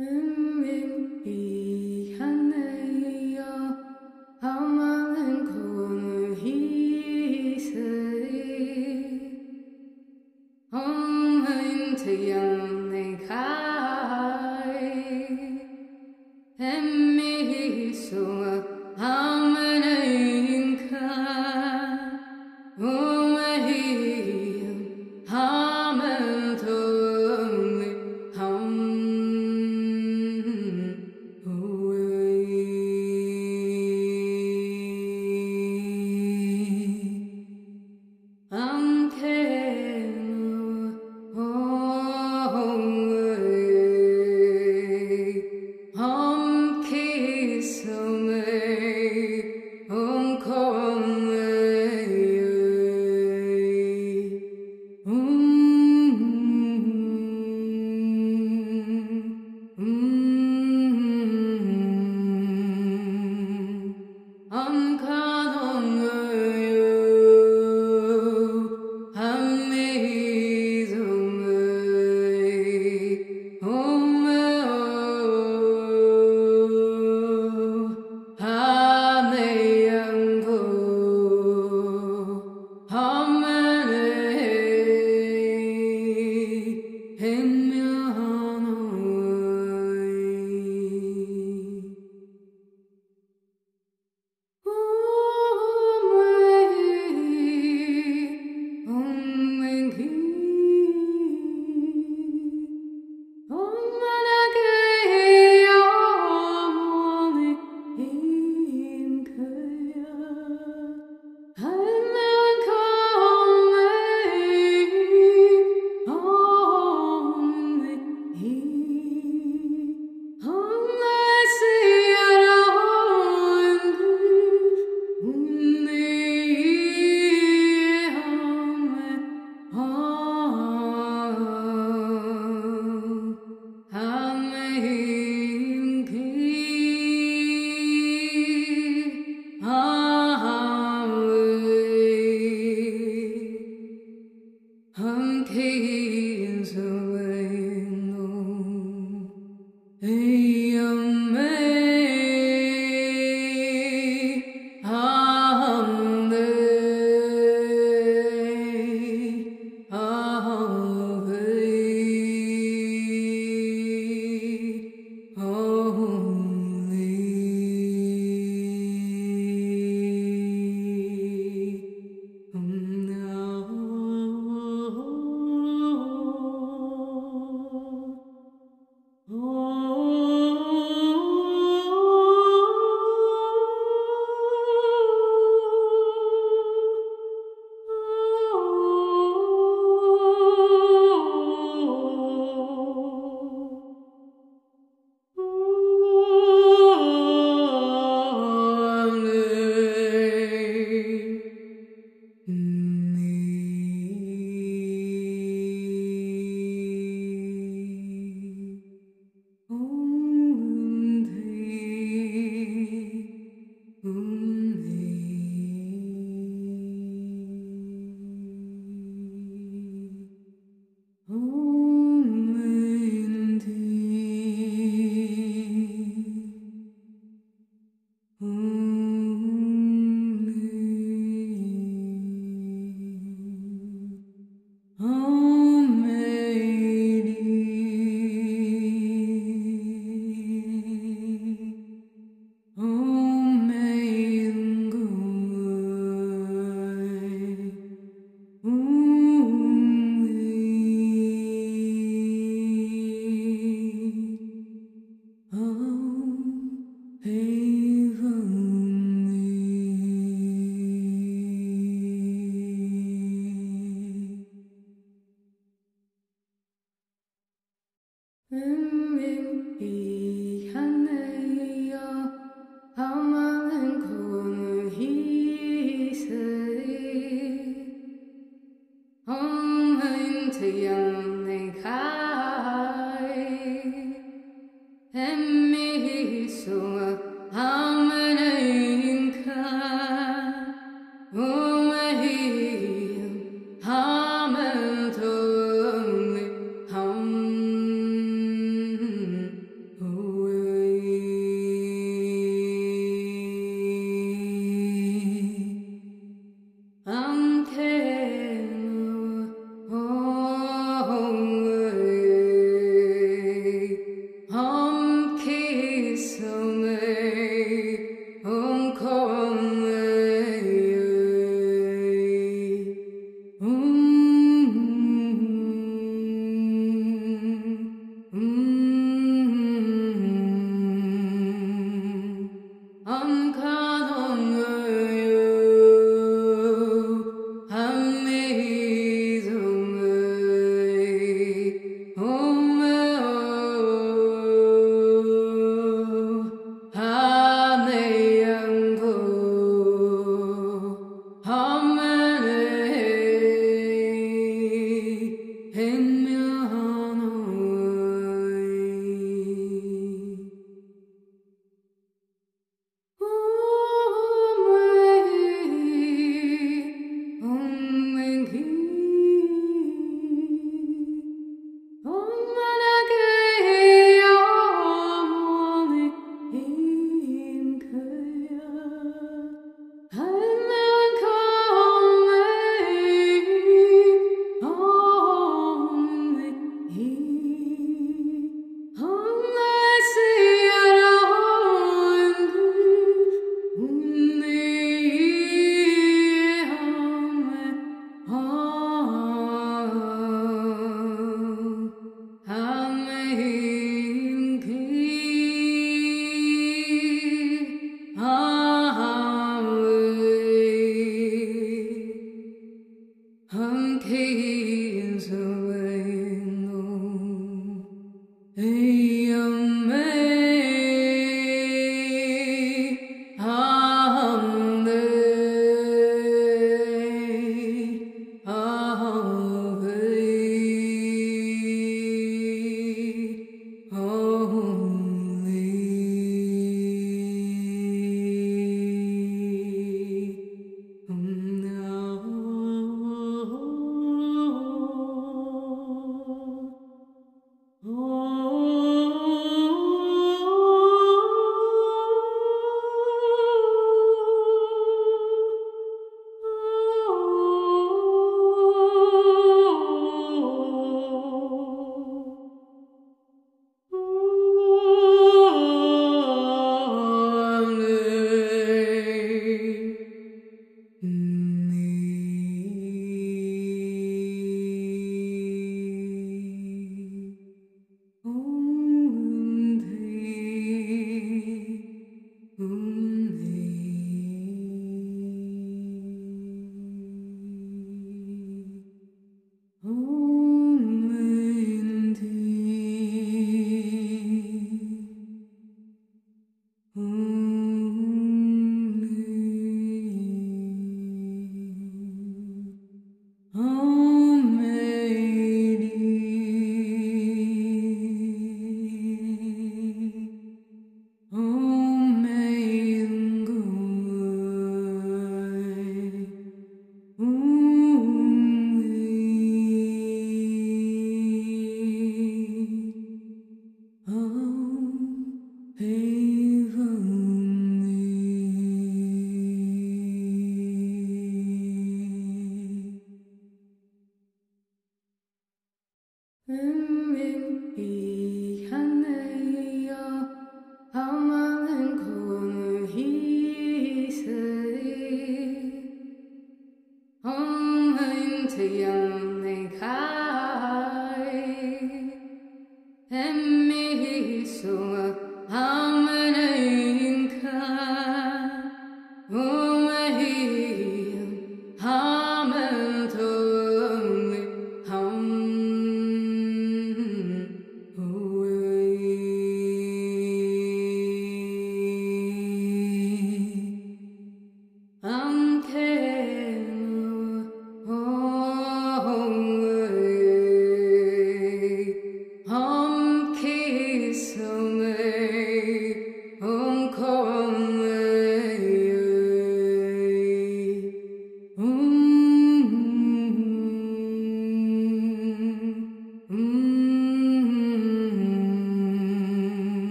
Amen.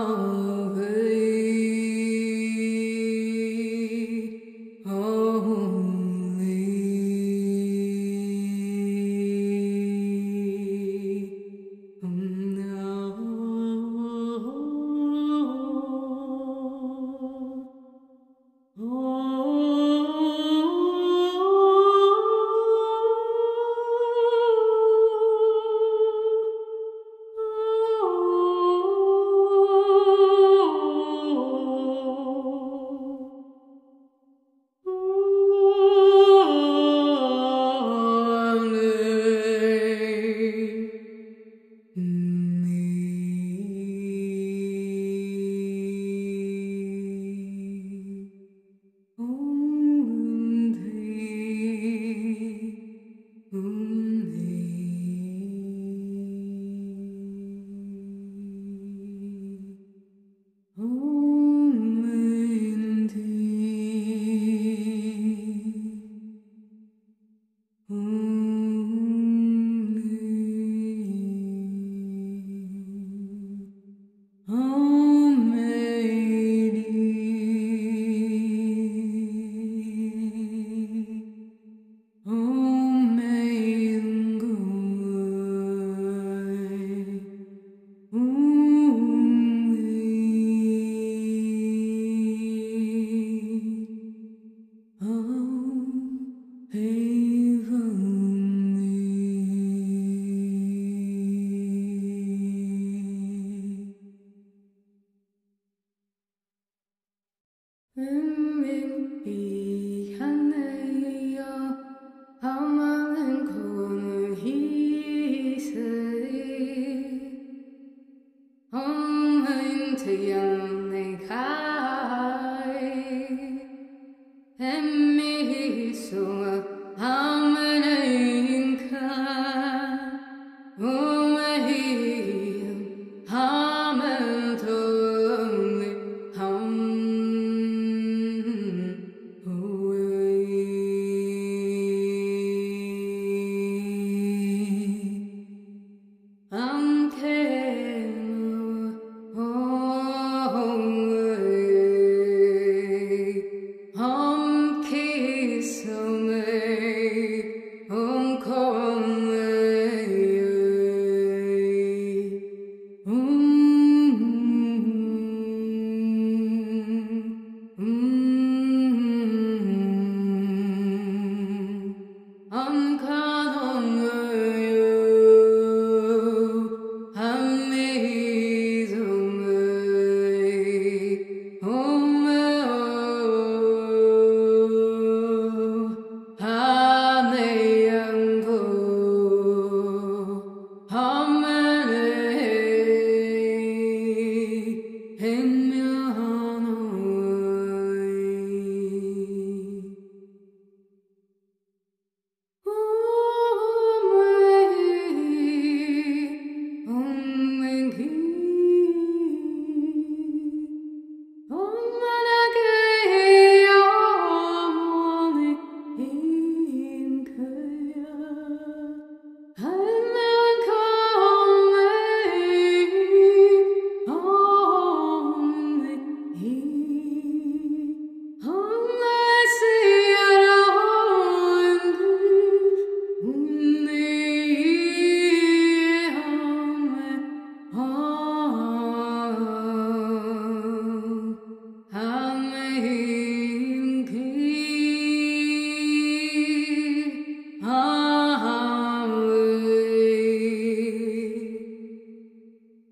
Oh.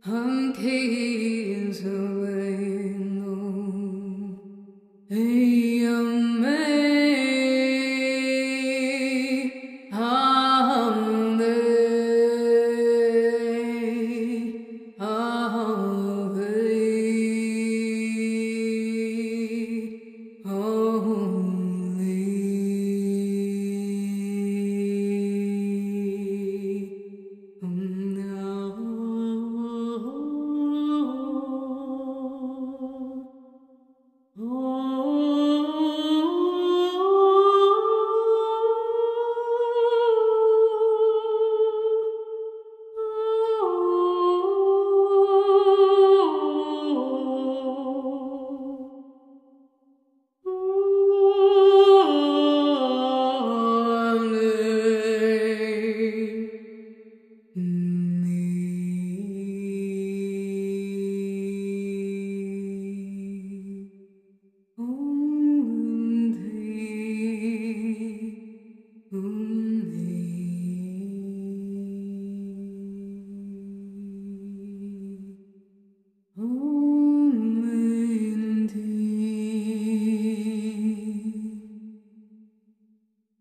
I'm teasing.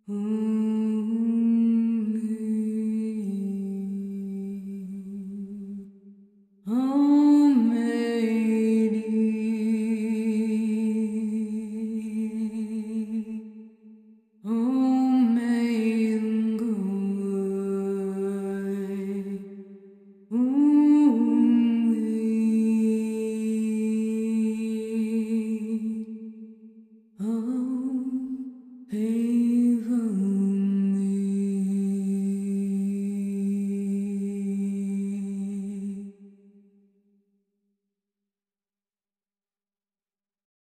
Mm.